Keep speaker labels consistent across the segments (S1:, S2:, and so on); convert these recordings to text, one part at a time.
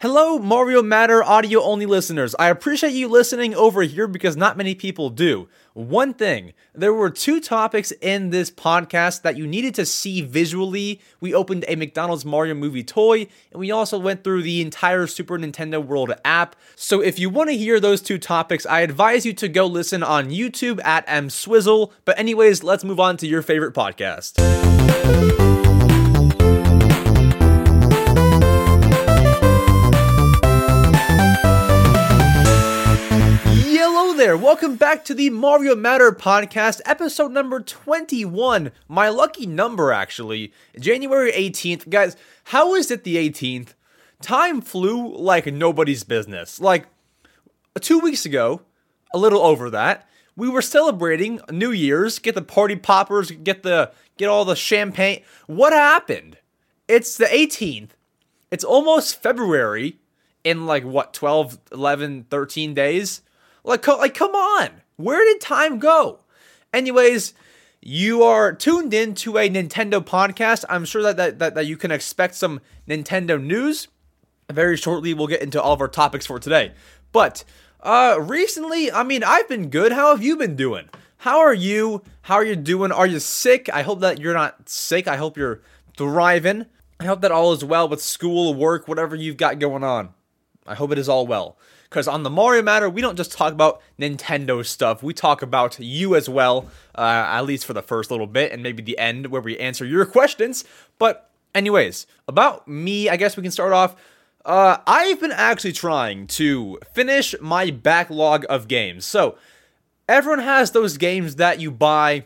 S1: Hello, Mario Matter audio only listeners. I appreciate you listening over here because not many people do. One thing, there were two topics in this podcast that you needed to see visually. We opened a McDonald's Mario movie toy, and we also went through the entire Super Nintendo World app. So if you want to hear those two topics, I advise you to go listen on YouTube at mswizzle. But anyways, let's move on to your favorite podcast. There, welcome back to the Mario Matter podcast, episode number 21. My lucky number, actually. January 18th. Guys, how is it the 18th? Time flew like nobody's business. Like, two weeks ago, a little over that, we were celebrating New Year's, get the party poppers, get the get all the champagne. What happened? It's the 18th. It's almost February in like what 12, 11, 13 days like, like, come on. Where did time go? Anyways, you are tuned in to a Nintendo podcast. I'm sure that, that, that, that you can expect some Nintendo news. Very shortly, we'll get into all of our topics for today. But uh, recently, I mean, I've been good. How have you been doing? How are you? How are you doing? Are you sick? I hope that you're not sick. I hope you're thriving. I hope that all is well with school, work, whatever you've got going on. I hope it is all well. Because on the Mario Matter, we don't just talk about Nintendo stuff, we talk about you as well, uh, at least for the first little bit, and maybe the end where we answer your questions. But, anyways, about me, I guess we can start off. Uh, I've been actually trying to finish my backlog of games. So, everyone has those games that you buy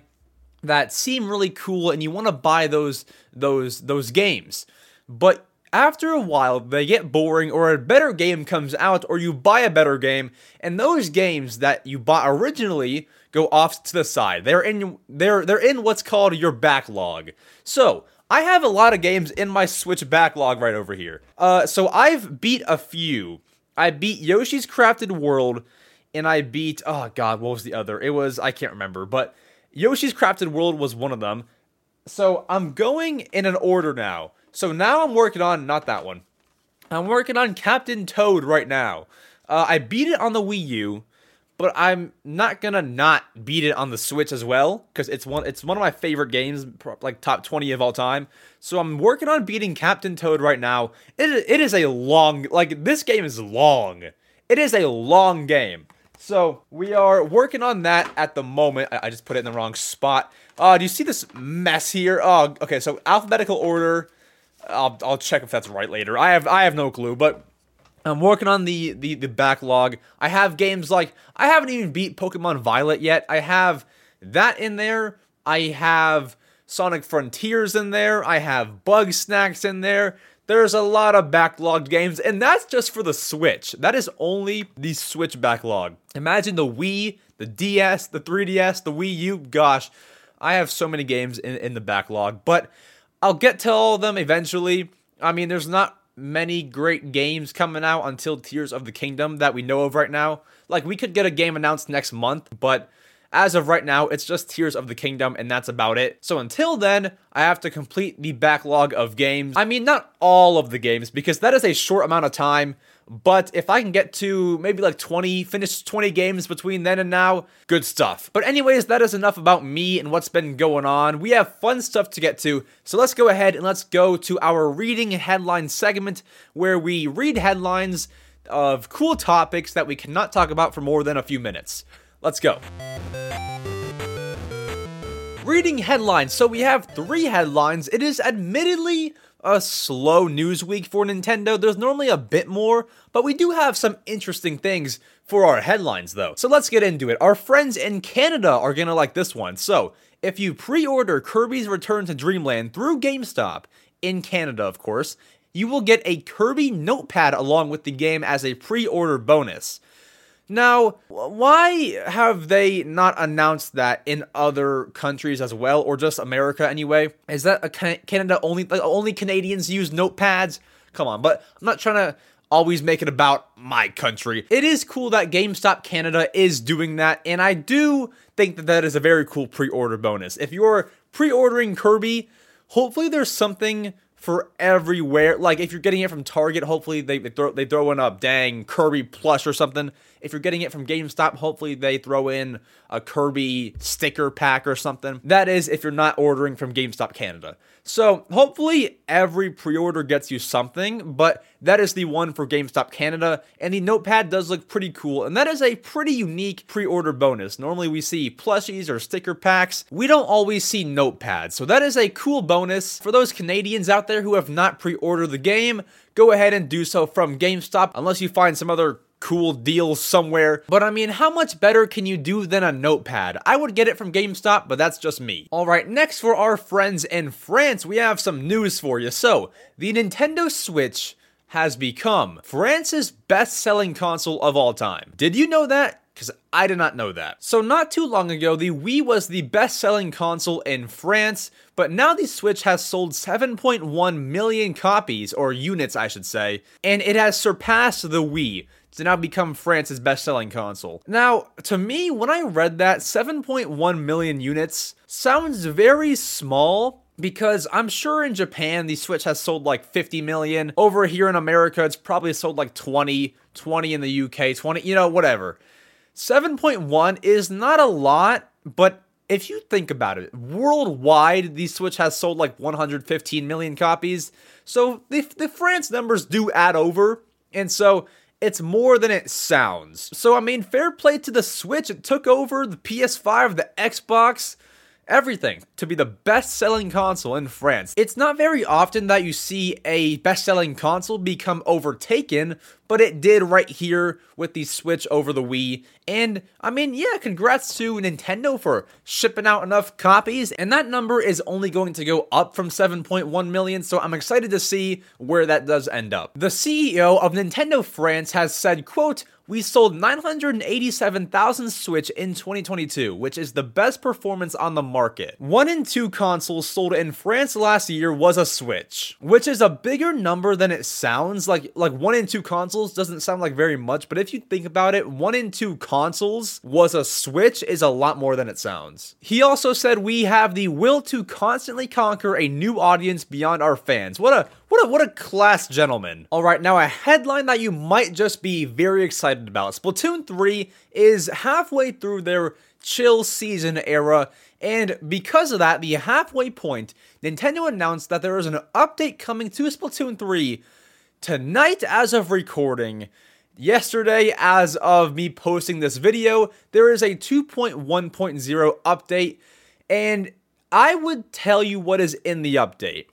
S1: that seem really cool and you want to buy those those those games. But after a while, they get boring, or a better game comes out, or you buy a better game, and those games that you bought originally go off to the side. They're in they're they're in what's called your backlog. So I have a lot of games in my Switch backlog right over here. Uh, so I've beat a few. I beat Yoshi's Crafted World, and I beat oh god, what was the other? It was I can't remember, but Yoshi's Crafted World was one of them. So I'm going in an order now. So now I'm working on not that one. I'm working on Captain Toad right now. Uh, I beat it on the Wii U, but I'm not gonna not beat it on the Switch as well because it's one it's one of my favorite games, like top twenty of all time. So I'm working on beating Captain Toad right now. It it is a long like this game is long. It is a long game. So we are working on that at the moment. I, I just put it in the wrong spot. Uh, do you see this mess here? Oh, okay. So alphabetical order. I'll I'll check if that's right later. I have I have no clue, but I'm working on the, the the backlog. I have games like I haven't even beat Pokemon Violet yet. I have that in there. I have Sonic Frontiers in there. I have Bugsnax in there. There's a lot of backlogged games, and that's just for the Switch. That is only the Switch backlog. Imagine the Wii, the DS, the 3DS, the Wii U. Gosh, I have so many games in, in the backlog, but I'll get to all of them eventually. I mean, there's not many great games coming out until Tears of the Kingdom that we know of right now. Like, we could get a game announced next month, but as of right now, it's just Tears of the Kingdom, and that's about it. So until then, I have to complete the backlog of games. I mean, not all of the games, because that is a short amount of time. But if I can get to maybe like 20, finish 20 games between then and now, good stuff. But, anyways, that is enough about me and what's been going on. We have fun stuff to get to, so let's go ahead and let's go to our reading headline segment where we read headlines of cool topics that we cannot talk about for more than a few minutes. Let's go. Reading headlines. So we have three headlines. It is admittedly a slow news week for Nintendo. There's normally a bit more, but we do have some interesting things for our headlines though. So let's get into it. Our friends in Canada are gonna like this one. So, if you pre order Kirby's Return to Dreamland through GameStop, in Canada of course, you will get a Kirby notepad along with the game as a pre order bonus. Now, why have they not announced that in other countries as well, or just America anyway? Is that a Canada only? Like only Canadians use notepads? Come on, but I'm not trying to always make it about my country. It is cool that GameStop Canada is doing that, and I do think that that is a very cool pre-order bonus. If you're pre-ordering Kirby, hopefully there's something for everywhere. Like if you're getting it from Target, hopefully they, they throw they throw in a dang Kirby plush or something. If you're getting it from GameStop, hopefully they throw in a Kirby sticker pack or something. That is if you're not ordering from GameStop Canada. So hopefully every pre-order gets you something, but that is the one for GameStop Canada, and the notepad does look pretty cool, and that is a pretty unique pre-order bonus. Normally we see plushies or sticker packs. We don't always see notepads, so that is a cool bonus. For those Canadians out there who have not pre-ordered the game, go ahead and do so from GameStop, unless you find some other cool deals somewhere. But I mean, how much better can you do than a notepad? I would get it from GameStop, but that's just me. Alright, next for our friends in France, we have some news for you. So, the Nintendo Switch has become France's best selling console of all time. Did you know that? Because I did not know that. So, not too long ago, the Wii was the best selling console in France, but now the Switch has sold 7.1 million copies, or units, I should say, and it has surpassed the Wii to now become France's best selling console. Now, to me, when I read that, 7.1 million units sounds very small because I'm sure in Japan the Switch has sold like 50 million. Over here in America, it's probably sold like 20, 20 in the UK, 20, you know, whatever. 7.1 is not a lot, but if you think about it, worldwide, the Switch has sold like 115 million copies. So the, the France numbers do add over. And so it's more than it sounds. So, I mean, fair play to the Switch. It took over the PS5, the Xbox, everything to be the best selling console in France. It's not very often that you see a best selling console become overtaken, but it did right here with the Switch over the Wii. And I mean, yeah, congrats to Nintendo for shipping out enough copies. And that number is only going to go up from 7.1 million, so I'm excited to see where that does end up. The CEO of Nintendo France has said, quote, we sold 987,000 Switch in 2022, which is the best performance on the market. One in two consoles sold in France last year was a Switch, which is a bigger number than it sounds. Like like one in two consoles doesn't sound like very much, but if you think about it, one in two consoles was a Switch is a lot more than it sounds. He also said we have the will to constantly conquer a new audience beyond our fans. What a what a what a class gentleman. All right, now a headline that you might just be very excited about. Splatoon 3 is halfway through their chill season era, and because of that, the halfway point, Nintendo announced that there is an update coming to Splatoon 3 tonight as of recording. Yesterday, as of me posting this video, there is a 2.1.0 update, and I would tell you what is in the update.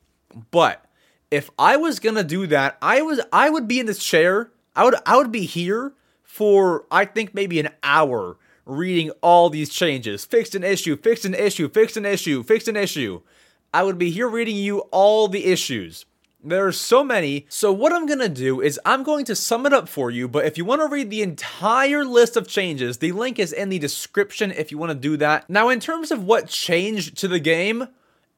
S1: But if I was gonna do that, I was I would be in this chair. I would I would be here for I think maybe an hour reading all these changes. Fixed an issue, fixed an issue, fixed an issue, fixed an issue. I would be here reading you all the issues. There are so many. So, what I'm going to do is I'm going to sum it up for you. But if you want to read the entire list of changes, the link is in the description if you want to do that. Now, in terms of what changed to the game,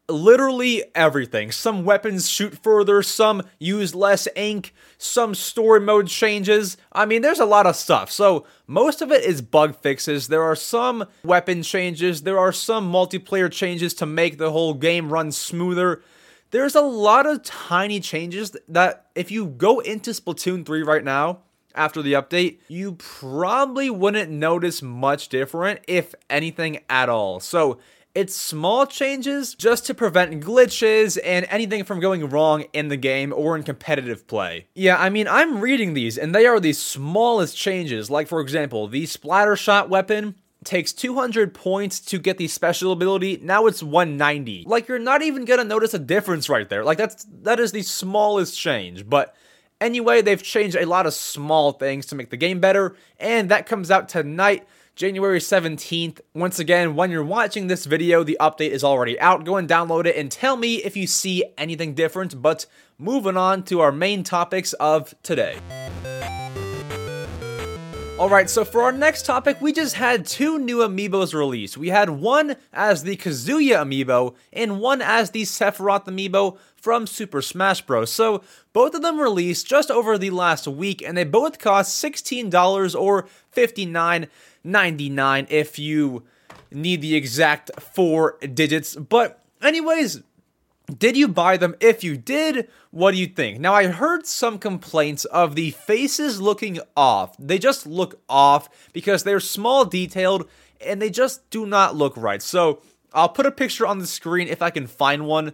S1: literally everything. Some weapons shoot further, some use less ink, some story mode changes. I mean, there's a lot of stuff. So, most of it is bug fixes. There are some weapon changes, there are some multiplayer changes to make the whole game run smoother. There's a lot of tiny changes that if you go into Splatoon 3 right now, after the update, you probably wouldn't notice much different, if anything at all. So, it's small changes just to prevent glitches and anything from going wrong in the game or in competitive play. Yeah, I mean, I'm reading these and they are the smallest changes. Like, for example, the Splattershot weapon takes 200 points to get the special ability. Now it's 190. Like you're not even going to notice a difference right there. Like that's that is the smallest change, but anyway, they've changed a lot of small things to make the game better and that comes out tonight. January 17th. Once again, when you're watching this video, the update is already out. Go and download it and tell me if you see anything different. But moving on to our main topics of today. Alright, so for our next topic, we just had two new amiibos released. We had one as the Kazuya amiibo, and one as the Sephiroth amiibo from Super Smash Bros. So, both of them released just over the last week, and they both cost $16 or $59.99 if you need the exact four digits. But, anyways, Did you buy them? If you did, what do you think? Now, I heard some complaints of the faces looking off. They just look off because they're small detailed and they just do not look right. So, I'll put a picture on the screen if I can find one.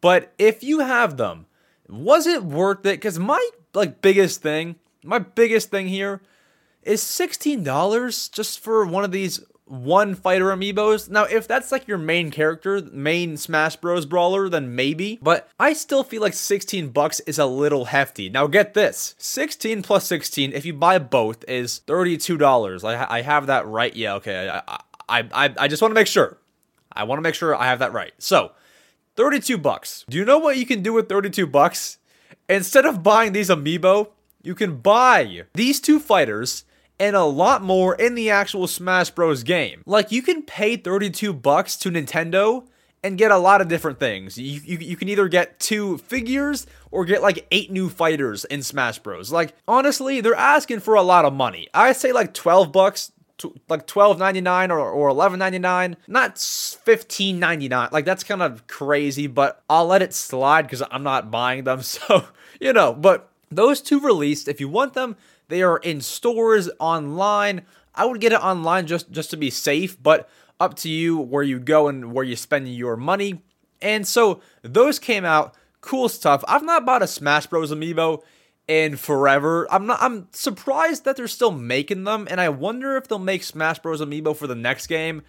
S1: But if you have them, was it worth it? Because my like biggest thing, my biggest thing here is $16 just for one of these one fighter amiibos. Now, if that's like your main character, main Smash Bros. brawler, then maybe. But I still feel like 16 bucks is a little hefty. Now, get this 16 plus 16, if you buy both, is $32. I, I have that right. Yeah, okay. I, I, I, I just want to make sure. I want to make sure I have that right. So, 32 bucks. Do you know what you can do with 32 bucks? Instead of buying these amiibo, you can buy these two fighters and a lot more in the actual Smash Bros game. Like you can pay 32 bucks to Nintendo and get a lot of different things. You, you, you can either get two figures or get like eight new fighters in Smash Bros. Like honestly, they're asking for a lot of money. I say like 12 bucks like 12.99 or, or 11.99 not 15.99 like that's kind of crazy but i'll let it slide because i'm not buying them so you know but those two released if you want them they are in stores online. I would get it online just just to be safe, but up to you where you go and where you spend your money. And so those came out, cool stuff. I've not bought a Smash Bros amiibo in forever. I'm not I'm surprised that they're still making them and I wonder if they'll make Smash Bros amiibo for the next game.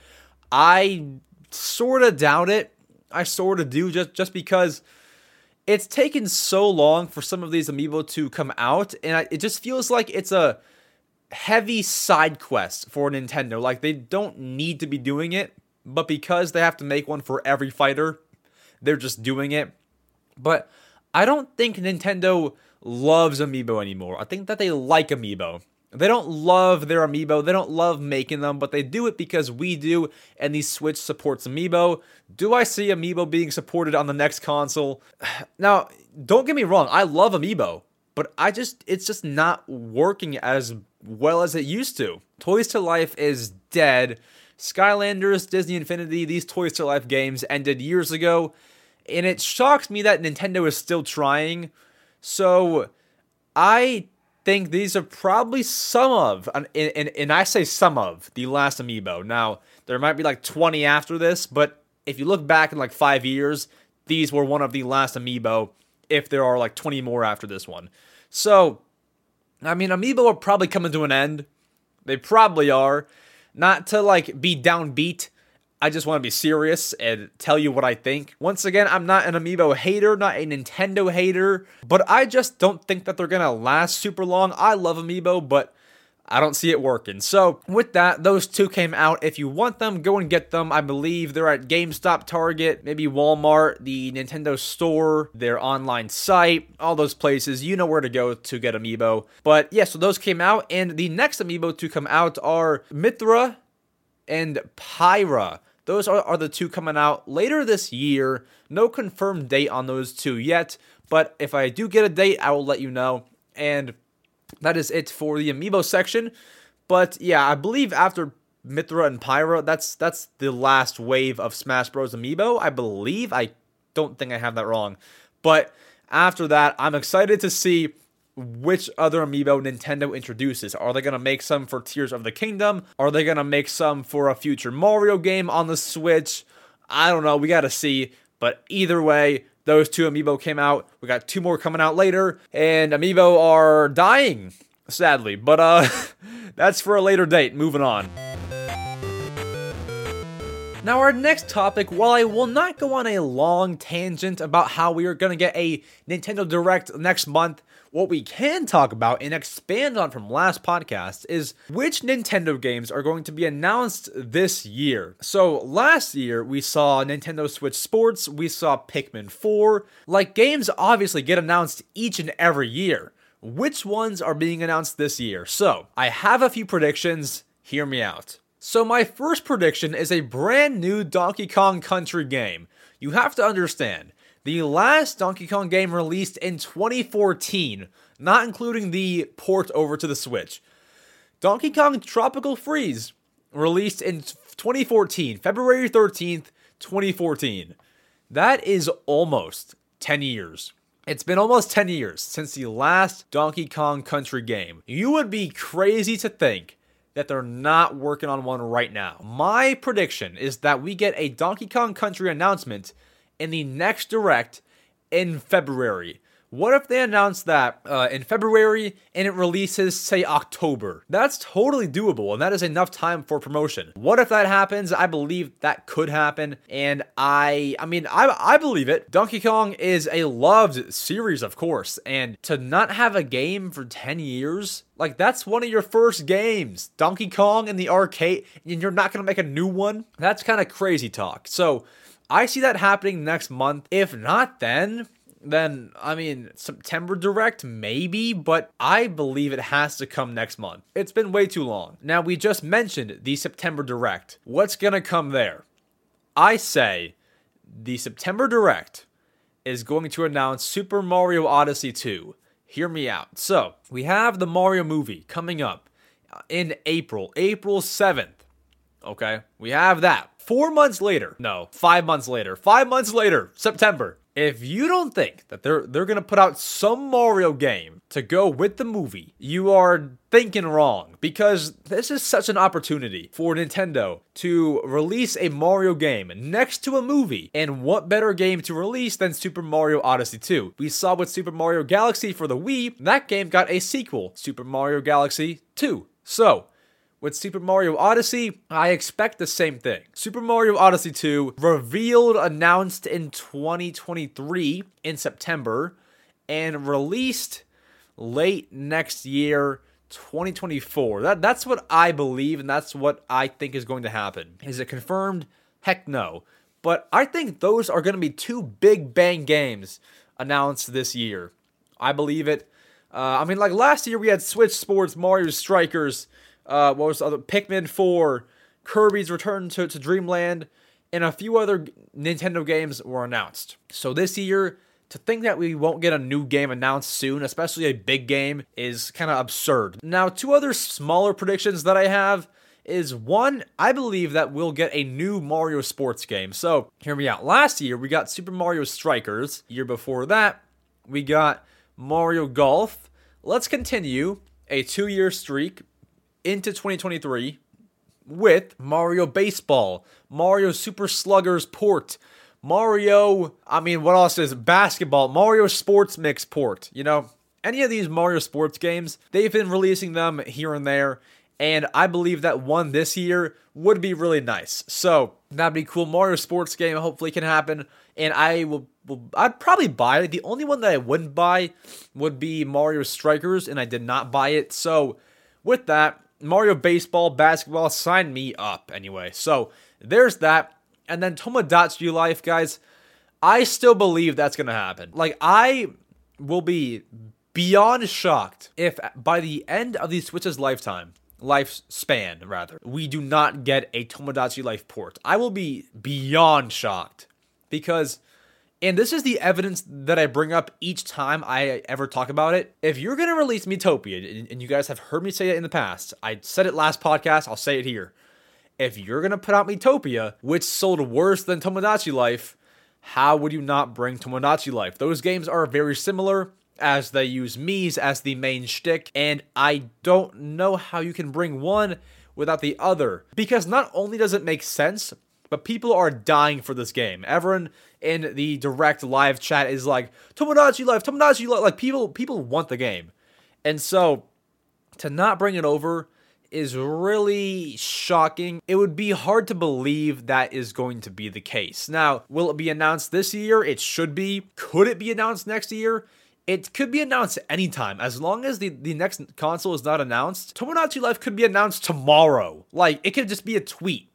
S1: I sort of doubt it. I sort of do just just because it's taken so long for some of these amiibo to come out, and it just feels like it's a heavy side quest for Nintendo. Like they don't need to be doing it, but because they have to make one for every fighter, they're just doing it. But I don't think Nintendo loves amiibo anymore. I think that they like amiibo. They don't love their amiibo. They don't love making them, but they do it because we do, and the Switch supports amiibo. Do I see amiibo being supported on the next console? Now, don't get me wrong, I love amiibo, but I just it's just not working as well as it used to. Toys to Life is dead. Skylanders, Disney Infinity, these Toys to Life games ended years ago, and it shocks me that Nintendo is still trying. So, I think these are probably some of, and, and, and I say some of, the last amiibo. Now, there might be like 20 after this, but if you look back in like five years, these were one of the last amiibo, if there are like 20 more after this one. So, I mean, amiibo are probably coming to an end. They probably are. Not to like be downbeat I just want to be serious and tell you what I think. Once again, I'm not an amiibo hater, not a Nintendo hater, but I just don't think that they're going to last super long. I love amiibo, but I don't see it working. So, with that, those two came out. If you want them, go and get them. I believe they're at GameStop, Target, maybe Walmart, the Nintendo store, their online site, all those places. You know where to go to get amiibo. But yeah, so those came out. And the next amiibo to come out are Mythra and Pyra. Those are, are the two coming out later this year. No confirmed date on those two yet, but if I do get a date, I will let you know. And that is it for the amiibo section. But yeah, I believe after Mythra and Pyra, that's that's the last wave of Smash Bros. amiibo. I believe. I don't think I have that wrong. But after that, I'm excited to see which other amiibo Nintendo introduces. Are they going to make some for Tears of the Kingdom? Are they going to make some for a future Mario game on the Switch? I don't know. We got to see. But either way, those two amiibo came out. We got two more coming out later, and amiibo are dying, sadly. But uh that's for a later date. Moving on. Now, our next topic, while I will not go on a long tangent about how we are going to get a Nintendo Direct next month, what we can talk about and expand on from last podcast is which Nintendo games are going to be announced this year. So, last year we saw Nintendo Switch Sports, we saw Pikmin 4. Like, games obviously get announced each and every year. Which ones are being announced this year? So, I have a few predictions. Hear me out. So, my first prediction is a brand new Donkey Kong Country game. You have to understand, the last Donkey Kong game released in 2014, not including the port over to the Switch. Donkey Kong Tropical Freeze released in 2014, February 13th, 2014. That is almost 10 years. It's been almost 10 years since the last Donkey Kong Country game. You would be crazy to think that they're not working on one right now. My prediction is that we get a Donkey Kong Country announcement in the next direct in February. What if they announce that uh, in February and it releases, say, October? That's totally doable, and that is enough time for promotion. What if that happens? I believe that could happen, and I, I mean, I, I believe it. Donkey Kong is a loved series, of course, and to not have a game for 10 years, like that's one of your first games, Donkey Kong in the arcade, and you're not gonna make a new one. That's kind of crazy talk. So. I see that happening next month. If not, then then I mean September direct maybe, but I believe it has to come next month. It's been way too long. Now we just mentioned the September direct. What's to come there? I say the September direct is going to announce Super Mario Odyssey 2. Hear me out. So, we have the Mario movie coming up in April, April 7th. Okay? We have that. 4 months later. No, 5 months later. 5 months later, September if you don't think that they're they're gonna put out some Mario game to go with the movie, you are thinking wrong because this is such an opportunity for Nintendo to release a Mario game next to a movie. And what better game to release than Super Mario Odyssey 2? We saw with Super Mario Galaxy for the Wii, that game got a sequel, Super Mario Galaxy 2. So, with Super Mario Odyssey, I expect the same thing. Super Mario Odyssey 2 revealed, announced in 2023 in September, and released late next year, 2024. That that's what I believe, and that's what I think is going to happen. Is it confirmed? Heck no. But I think those are going to be two big bang games announced this year. I believe it. Uh, I mean, like last year we had Switch Sports, Mario Strikers, uh, what was the other Pikmin 4, Kirby's Return to, to Dreamland, and a few other Nintendo games were announced. So this year, to think that we won't get a new game announced soon, especially a big game, is kind of absurd. Now, two other smaller predictions that I have is one, I believe that we'll get a new Mario sports game. So, hear me out. Last year, we got Super Mario Strikers. Year before that, we got Mario Golf. Let's continue a two year streak into 2023 with Mario Baseball, Mario Super Sluggers port, Mario, I mean, what else is basketball, Mario Sports Mix port, you know? Any of these Mario Sports games, they've been releasing them here and there, and I believe that one this year would be really nice. So, that'd be cool. Mario Sports game hopefully can happen, and I will, will I'd probably buy it. The only one that I wouldn't buy would be Mario Strikers, and I did not buy it. So, with that, Mario Baseball, Basketball, sign me up anyway. So there's that. And then Tomodachi Life, guys, I still believe that's going to happen. Like, I will be beyond shocked if by the end of the Switch's lifetime, lifespan rather, we do not get a Tomodachi Life port. I will be beyond shocked because and this is the evidence that I bring up each time I ever talk about it. If you're going to release Miitopia, and you guys have heard me say it in the past, I said it last podcast, I'll say it here. If you're going to put out Miitopia, which sold worse than Tomodachi Life, how would you not bring Tomodachi Life? Those games are very similar as they use Miis as the main shtick, and I don't know how you can bring one without the other. Because not only does it make sense, but people are dying for this game. Everyone in the direct live chat is like Tomodachi Live, Tomodachi Life. Like people, people want the game, and so to not bring it over is really shocking. It would be hard to believe that is going to be the case. Now, will it be announced this year? It should be. Could it be announced next year? It could be announced anytime. As long as the, the next console is not announced, Tomodachi Life could be announced tomorrow. Like, it could just be a tweet.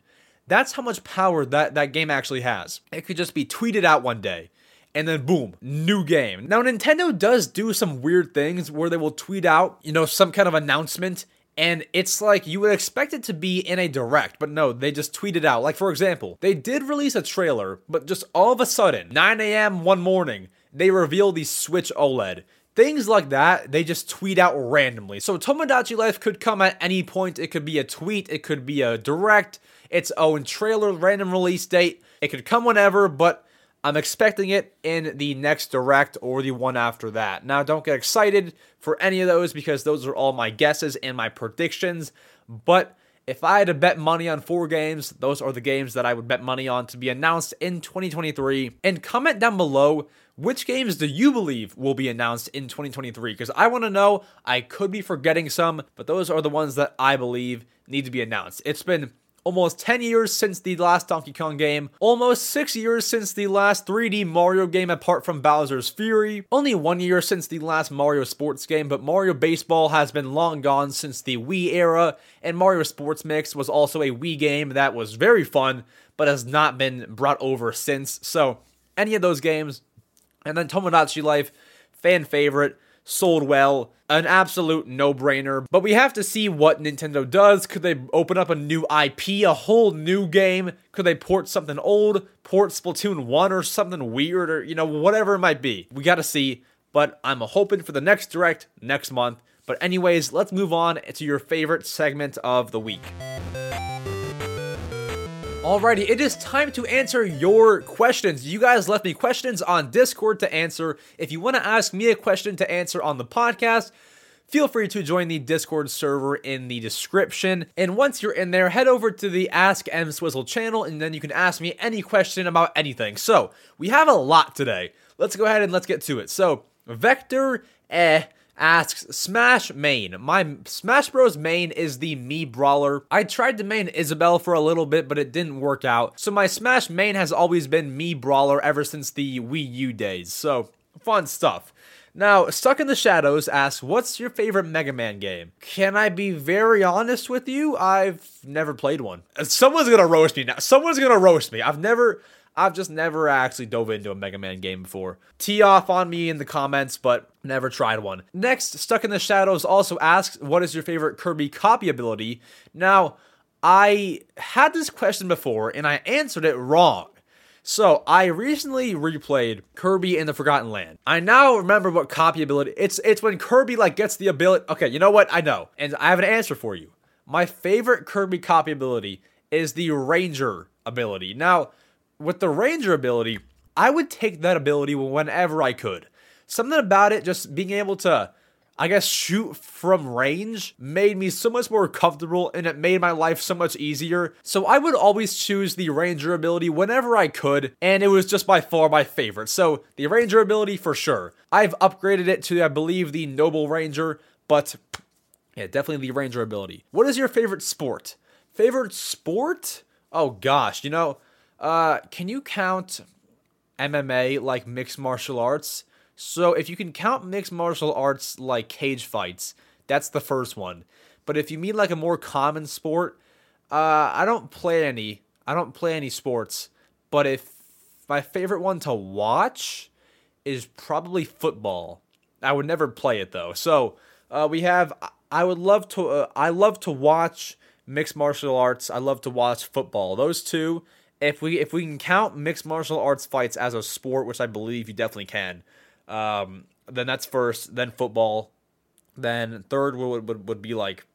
S1: That's how much power that, that game actually has. It could just be tweeted out one day and then boom, new game. Now, Nintendo does do some weird things where they will tweet out, you know, some kind of announcement, and it's like you would expect it to be in a direct, but no, they just tweet it out. Like, for example, they did release a trailer, but just all of a sudden, 9 a.m. one morning, they reveal the Switch OLED. Things like that, they just tweet out randomly. So Tomodachi Life could come at any point. It could be a tweet, it could be a direct, its oh, own trailer, random release date. It could come whenever, but I'm expecting it in the next direct or the one after that. Now, don't get excited for any of those because those are all my guesses and my predictions. But if I had to bet money on four games, those are the games that I would bet money on to be announced in 2023. And comment down below which games do you believe will be announced in 2023? Because I want to know. I could be forgetting some, but those are the ones that I believe need to be announced. It's been almost 10 years since the last Donkey Kong game, almost 6 years since the last 3D Mario game apart from Bowser's Fury, only 1 year since the last Mario Sports game, but Mario Baseball has been long gone since the Wii era, and Mario Sports Mix was also a Wii game that was very fun, but has not been brought over since. So, any of those games, and then Tomodachi Life, fan favorite, sold well, an absolute no brainer. But we have to see what Nintendo does. Could they open up a new IP, a whole new game? Could they port something old, port Splatoon 1 or something weird, or, you know, whatever it might be? We got to see. But I'm hoping for the next direct next month. But, anyways, let's move on to your favorite segment of the week. Alrighty, it is time to answer your questions. You guys left me questions on Discord to answer. If you want to ask me a question to answer on the podcast, feel free to join the Discord server in the description. And once you're in there, head over to the Ask M Swizzle channel, and then you can ask me any question about anything. So, we have a lot today. Let's go ahead and let's get to it. So, Vector eh asks Smash main. My Smash Bros main is the Mii Brawler. I tried to main Isabelle for a little bit, but it didn't work out. So my Smash main has always been Mii Brawler ever since the Wii U days. So fun stuff. Now, Stuck in the Shadows asks, What's your favorite Mega Man game? Can I be very honest with you? I've never played one. Someone's gonna roast me now. Someone's gonna roast me. I've never. I've just never actually dove into a Mega Man game before. Tee off on me in the comments, but never tried one. Next, Stuck in the Shadows also asks, What is your favorite Kirby copy ability? Now, I had this question before and I answered it wrong. So I recently replayed Kirby in the Forgotten Land. I now remember what copy ability. It's it's when Kirby like gets the ability. Okay, you know what? I know, and I have an answer for you. My favorite Kirby copy ability is the Ranger ability. Now, with the Ranger ability, I would take that ability whenever I could. Something about it, just being able to, I guess, shoot from range, made me so much more comfortable and it made my life so much easier. So I would always choose the Ranger ability whenever I could, and it was just by far my favorite. So the Ranger ability for sure. I've upgraded it to, I believe, the Noble Ranger, but yeah, definitely the Ranger ability. What is your favorite sport? Favorite sport? Oh gosh, you know, uh, can you count MMA like mixed martial arts? So if you can count mixed martial arts like cage fights, that's the first one. But if you mean like a more common sport, uh, I don't play any. I don't play any sports. But if my favorite one to watch is probably football. I would never play it though. So uh, we have. I would love to. Uh, I love to watch mixed martial arts. I love to watch football. Those two if we if we can count mixed martial arts fights as a sport, which I believe you definitely can, um, then that's first. Then football. Then third would would, would be like,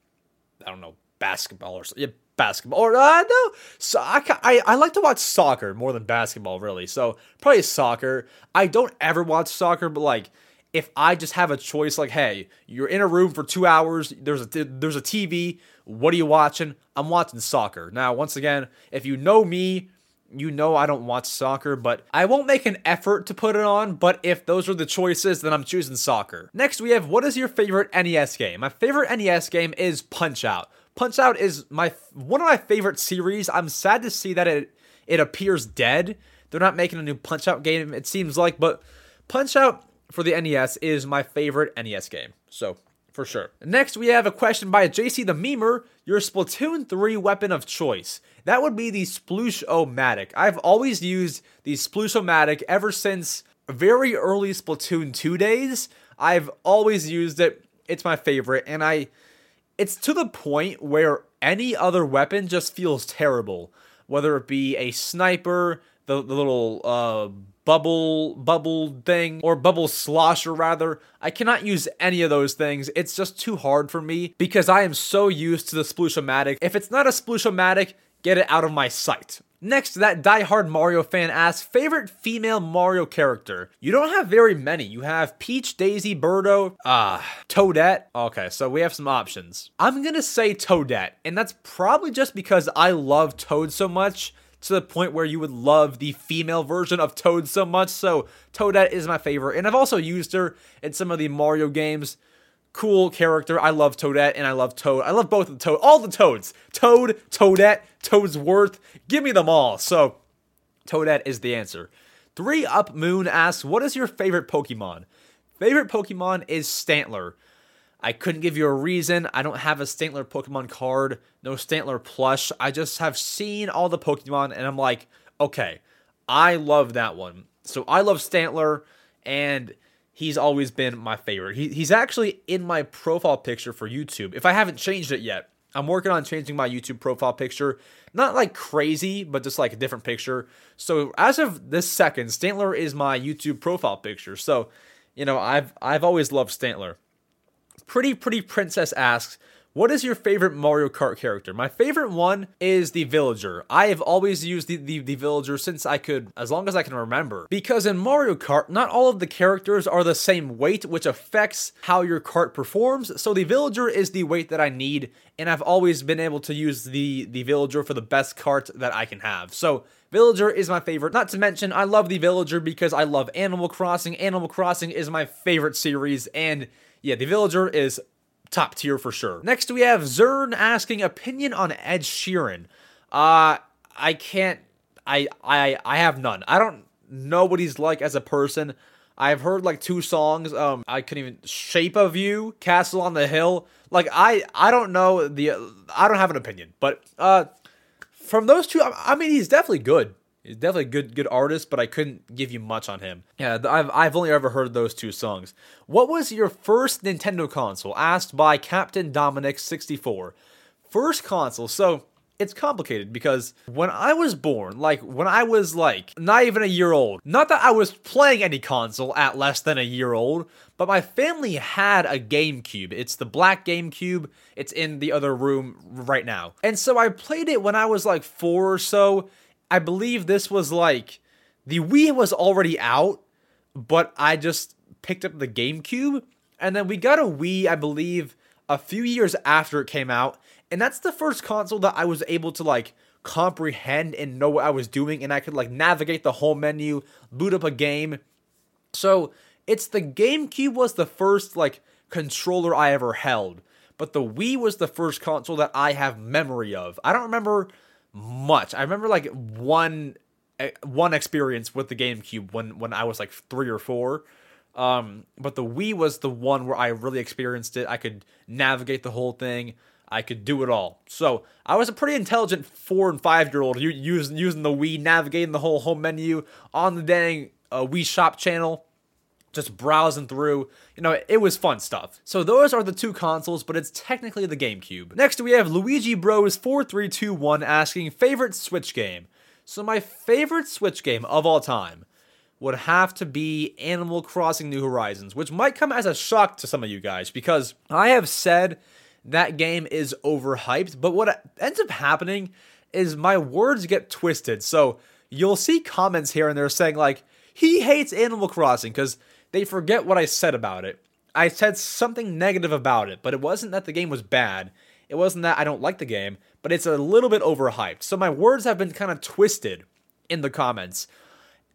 S1: I don't know, basketball or yeah, basketball or uh, no. So I, I I like to watch soccer more than basketball, really. So probably soccer. I don't ever watch soccer, but like if I just have a choice, like, hey, you're in a room for two hours, there's a there's a TV. What are you watching? I'm watching soccer. Now, once again, if you know me, you know I don't watch soccer, but I won't make an effort to put it on. But if those are the choices, then I'm choosing soccer. Next, we have what is your favorite NES game? My favorite NES game is Punch Out. Punch Out is my one of my favorite series. I'm sad to see that it it appears dead. They're not making a new Punch Out game, it seems like, but Punch Out for the NES is my favorite NES game. So, for sure. Next, we have a question by JC the Memer. Your Splatoon 3 weapon of choice. That would be the Sploosh-O-Matic. I've always used the Sploosh-O-Matic ever since very early Splatoon 2 days. I've always used it. It's my favorite, and I. It's to the point where any other weapon just feels terrible. Whether it be a sniper, the, the little uh, bubble bubble thing or bubble slosher rather. I cannot use any of those things. It's just too hard for me because I am so used to the Sploosh-O-Matic. If it's not a Sploosh-O-Matic, get it out of my sight. Next, that die-hard Mario fan asks, favorite female Mario character? You don't have very many. You have Peach, Daisy, Birdo, ah, uh, Toadette. Okay, so we have some options. I'm gonna say Toadette, and that's probably just because I love Toad so much to the point where you would love the female version of Toad so much. So Toadette is my favorite, and I've also used her in some of the Mario games cool character. I love Toadette and I love Toad. I love both of the Toad, all the Toads. Toad, Toadette, Toadsworth. Give me them all. So, Toadette is the answer. Three Up Moon asks, "What is your favorite Pokemon?" Favorite Pokemon is Stantler. I couldn't give you a reason. I don't have a Stantler Pokemon card, no Stantler plush. I just have seen all the Pokemon and I'm like, okay, I love that one. So I love Stantler and he's always been my favorite. He, he's actually in my profile picture for YouTube. If I haven't changed it yet, I'm working on changing my YouTube profile picture. Not like crazy, but just like a different picture. So as of this second, Stantler is my YouTube profile picture. So, you know, I've I've always loved Stantler. Pretty Pretty Princess asks, what is your favorite Mario Kart character? My favorite one is the villager. I have always used the, the, the, villager since I could, as long as I can remember. Because in Mario Kart, not all of the characters are the same weight, which affects how your kart performs. So the villager is the weight that I need, and I've always been able to use the, the villager for the best cart that I can have. So Villager is my favorite. Not to mention, I love the Villager because I love Animal Crossing. Animal Crossing is my favorite series, and yeah, the Villager is top tier for sure. Next, we have Zern asking opinion on Ed Sheeran. Uh, I can't. I I I have none. I don't know what he's like as a person. I've heard like two songs. Um, I couldn't even Shape of You, Castle on the Hill. Like I I don't know the. I don't have an opinion, but uh, from those two, I, I mean, he's definitely good. He's definitely a good good artist, but I couldn't give you much on him. Yeah, I've I've only ever heard those two songs. What was your first Nintendo console? Asked by Captain Dominic 64. First console. So it's complicated because when I was born, like when I was like not even a year old, not that I was playing any console at less than a year old, but my family had a GameCube. It's the black GameCube. It's in the other room right now. And so I played it when I was like four or so I believe this was like the Wii was already out, but I just picked up the GameCube, and then we got a Wii, I believe, a few years after it came out, and that's the first console that I was able to like comprehend and know what I was doing, and I could like navigate the whole menu, boot up a game. So it's the GameCube was the first like controller I ever held, but the Wii was the first console that I have memory of. I don't remember much. I remember like one eh, one experience with the GameCube when when I was like 3 or 4. Um, but the Wii was the one where I really experienced it. I could navigate the whole thing. I could do it all. So I was a pretty intelligent four and five year old using using the Wii, navigating the whole home menu on the dang uh, Wii Shop channel just browsing through. You know, it was fun stuff. So those are the two consoles, but it's technically the GameCube. Next, we have Luigi Bros 4321 asking favorite Switch game. So my favorite Switch game of all time would have to be Animal Crossing New Horizons, which might come as a shock to some of you guys because I have said that game is overhyped, but what ends up happening is my words get twisted. So you'll see comments here and there saying like he hates Animal Crossing because they forget what I said about it. I said something negative about it, but it wasn't that the game was bad. It wasn't that I don't like the game, but it's a little bit overhyped. So my words have been kind of twisted in the comments.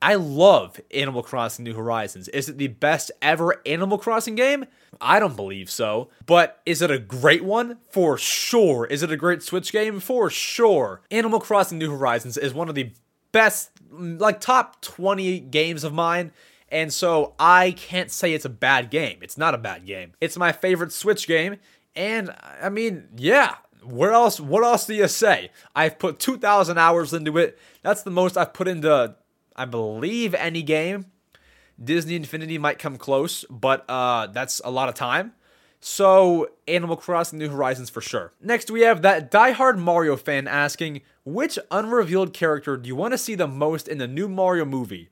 S1: I love Animal Crossing New Horizons. Is it the best ever Animal Crossing game? I don't believe so. But is it a great one? For sure. Is it a great Switch game? For sure. Animal Crossing New Horizons is one of the best, like top 20 games of mine. And so I can't say it's a bad game. It's not a bad game. It's my favorite Switch game. And I mean, yeah, where else what else do you say? I've put 2000 hours into it. That's the most I've put into I believe any game. Disney Infinity might come close, but uh that's a lot of time. So, Animal Crossing New Horizons for sure. Next, we have that die-hard Mario fan asking, which unrevealed character do you want to see the most in the new Mario movie?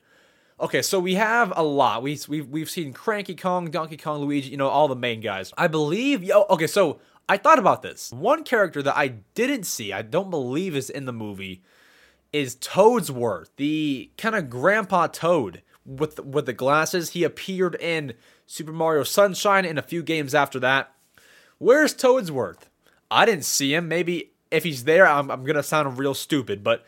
S1: Okay, so we have a lot. We we've we've seen Cranky Kong, Donkey Kong, Luigi, you know, all the main guys. I believe. Yo, okay, so I thought about this. One character that I didn't see, I don't believe is in the movie, is Toadsworth, the kind of grandpa Toad with with the glasses. He appeared in Super Mario Sunshine and a few games after that. Where's Toadsworth? I didn't see him. Maybe if he's there, I'm, I'm gonna sound real stupid, but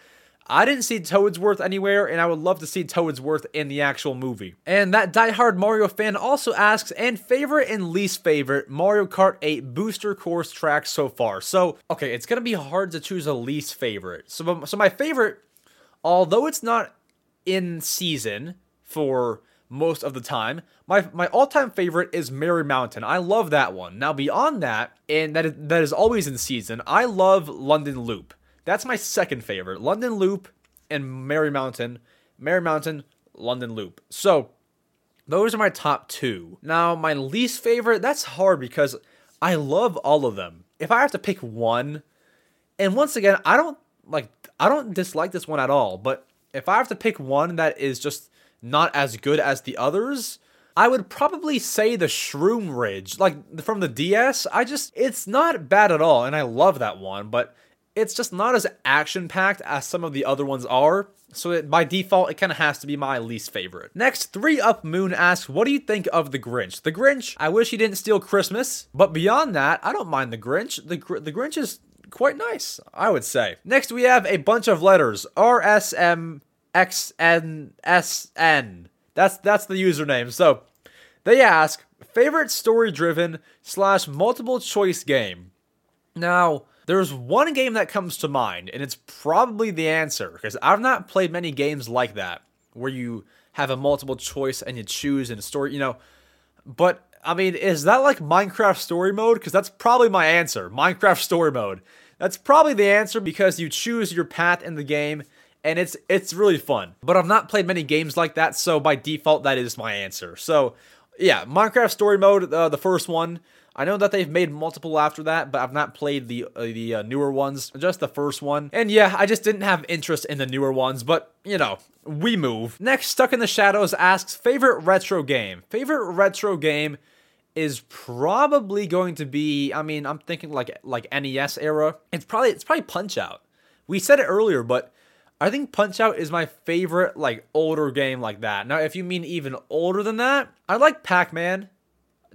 S1: I didn't see Toadsworth anywhere, and I would love to see Toadsworth in the actual movie. And that diehard Mario fan also asks, and favorite and least favorite Mario Kart 8 booster course track so far. So, okay, it's gonna be hard to choose a least favorite. So, so my favorite, although it's not in season for most of the time. My my all-time favorite is Merry Mountain. I love that one. Now beyond that, and that is, that is always in season, I love London Loop. That's my second favorite. London Loop and Merry Mountain. Merry Mountain, London Loop. So, those are my top 2. Now, my least favorite, that's hard because I love all of them. If I have to pick one, and once again, I don't like I don't dislike this one at all, but if I have to pick one that is just not as good as the others, I would probably say the Shroom Ridge, like from the DS. I just, it's not bad at all, and I love that one, but it's just not as action packed as some of the other ones are. So it, by default, it kind of has to be my least favorite. Next, 3 Up Moon asks, What do you think of The Grinch? The Grinch, I wish he didn't steal Christmas, but beyond that, I don't mind The Grinch. The, the Grinch is quite nice, I would say. Next, we have a bunch of letters R S M X N S N. That's that's the username. So they ask favorite story driven slash multiple choice game. Now, there's one game that comes to mind, and it's probably the answer, because I've not played many games like that, where you have a multiple choice and you choose in a story, you know. But I mean, is that like Minecraft story mode? Because that's probably my answer. Minecraft story mode. That's probably the answer because you choose your path in the game and it's it's really fun. But I've not played many games like that, so by default that is my answer. So, yeah, Minecraft story mode, uh, the first one. I know that they've made multiple after that, but I've not played the uh, the uh, newer ones, just the first one. And yeah, I just didn't have interest in the newer ones, but you know, we move. Next, Stuck in the Shadows asks favorite retro game. Favorite retro game is probably going to be I mean, I'm thinking like like NES era. It's probably it's probably Punch Out. We said it earlier, but I think Punch Out is my favorite like older game like that. Now, if you mean even older than that, I like Pac-Man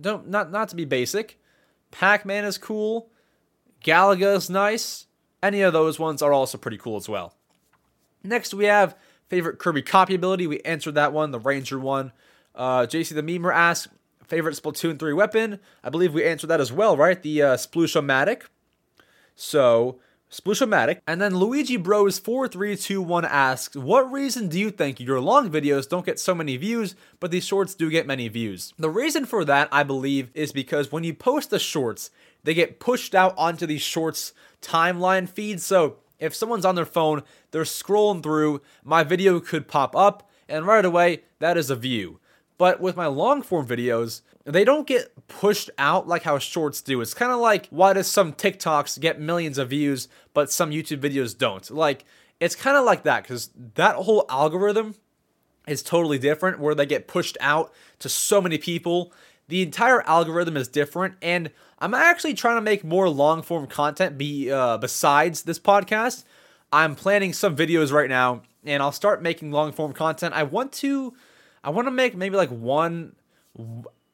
S1: don't not not to be basic. Pac-Man is cool. Galaga is nice. Any of those ones are also pretty cool as well. Next, we have favorite Kirby copy ability. We answered that one, the Ranger one. Uh, JC the Memer asks favorite Splatoon 3 weapon. I believe we answered that as well, right? The uh, Sploosh-O-Matic. So Sploosh-O-Matic. And then Luigi Bros 4321 asks, What reason do you think your long videos don't get so many views, but these shorts do get many views? The reason for that, I believe, is because when you post the shorts, they get pushed out onto these shorts timeline feed. So if someone's on their phone, they're scrolling through, my video could pop up, and right away, that is a view. But with my long form videos, they don't get pushed out like how shorts do. It's kind of like why does some TikToks get millions of views, but some YouTube videos don't? Like, it's kind of like that because that whole algorithm is totally different where they get pushed out to so many people. The entire algorithm is different, and I'm actually trying to make more long form content be uh, besides this podcast. I'm planning some videos right now, and I'll start making long form content. I want to I want to make maybe like one,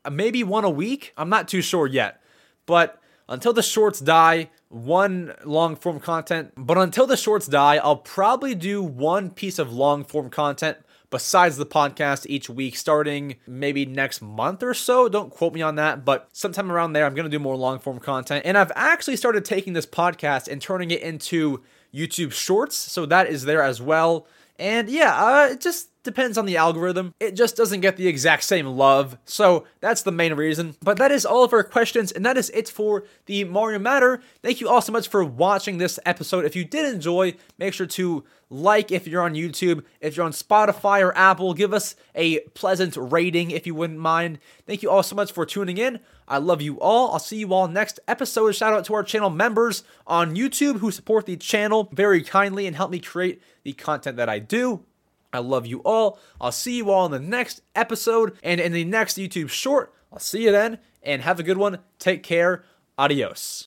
S1: Uh, maybe one a week. I'm not too sure yet. But until the shorts die, one long form content. But until the shorts die, I'll probably do one piece of long form content besides the podcast each week starting maybe next month or so. Don't quote me on that, but sometime around there, I'm going to do more long form content. And I've actually started taking this podcast and turning it into YouTube shorts. So that is there as well. And yeah, uh, it just depends on the algorithm. It just doesn't get the exact same love. So that's the main reason. But that is all of our questions, and that is it for the Mario Matter. Thank you all so much for watching this episode. If you did enjoy, make sure to like if you're on YouTube. If you're on Spotify or Apple, give us a pleasant rating if you wouldn't mind. Thank you all so much for tuning in. I love you all. I'll see you all next episode. Shout out to our channel members on YouTube who support the channel very kindly and help me create the content that I do. I love you all. I'll see you all in the next episode and in the next YouTube short. I'll see you then and have a good one. Take care. Adios.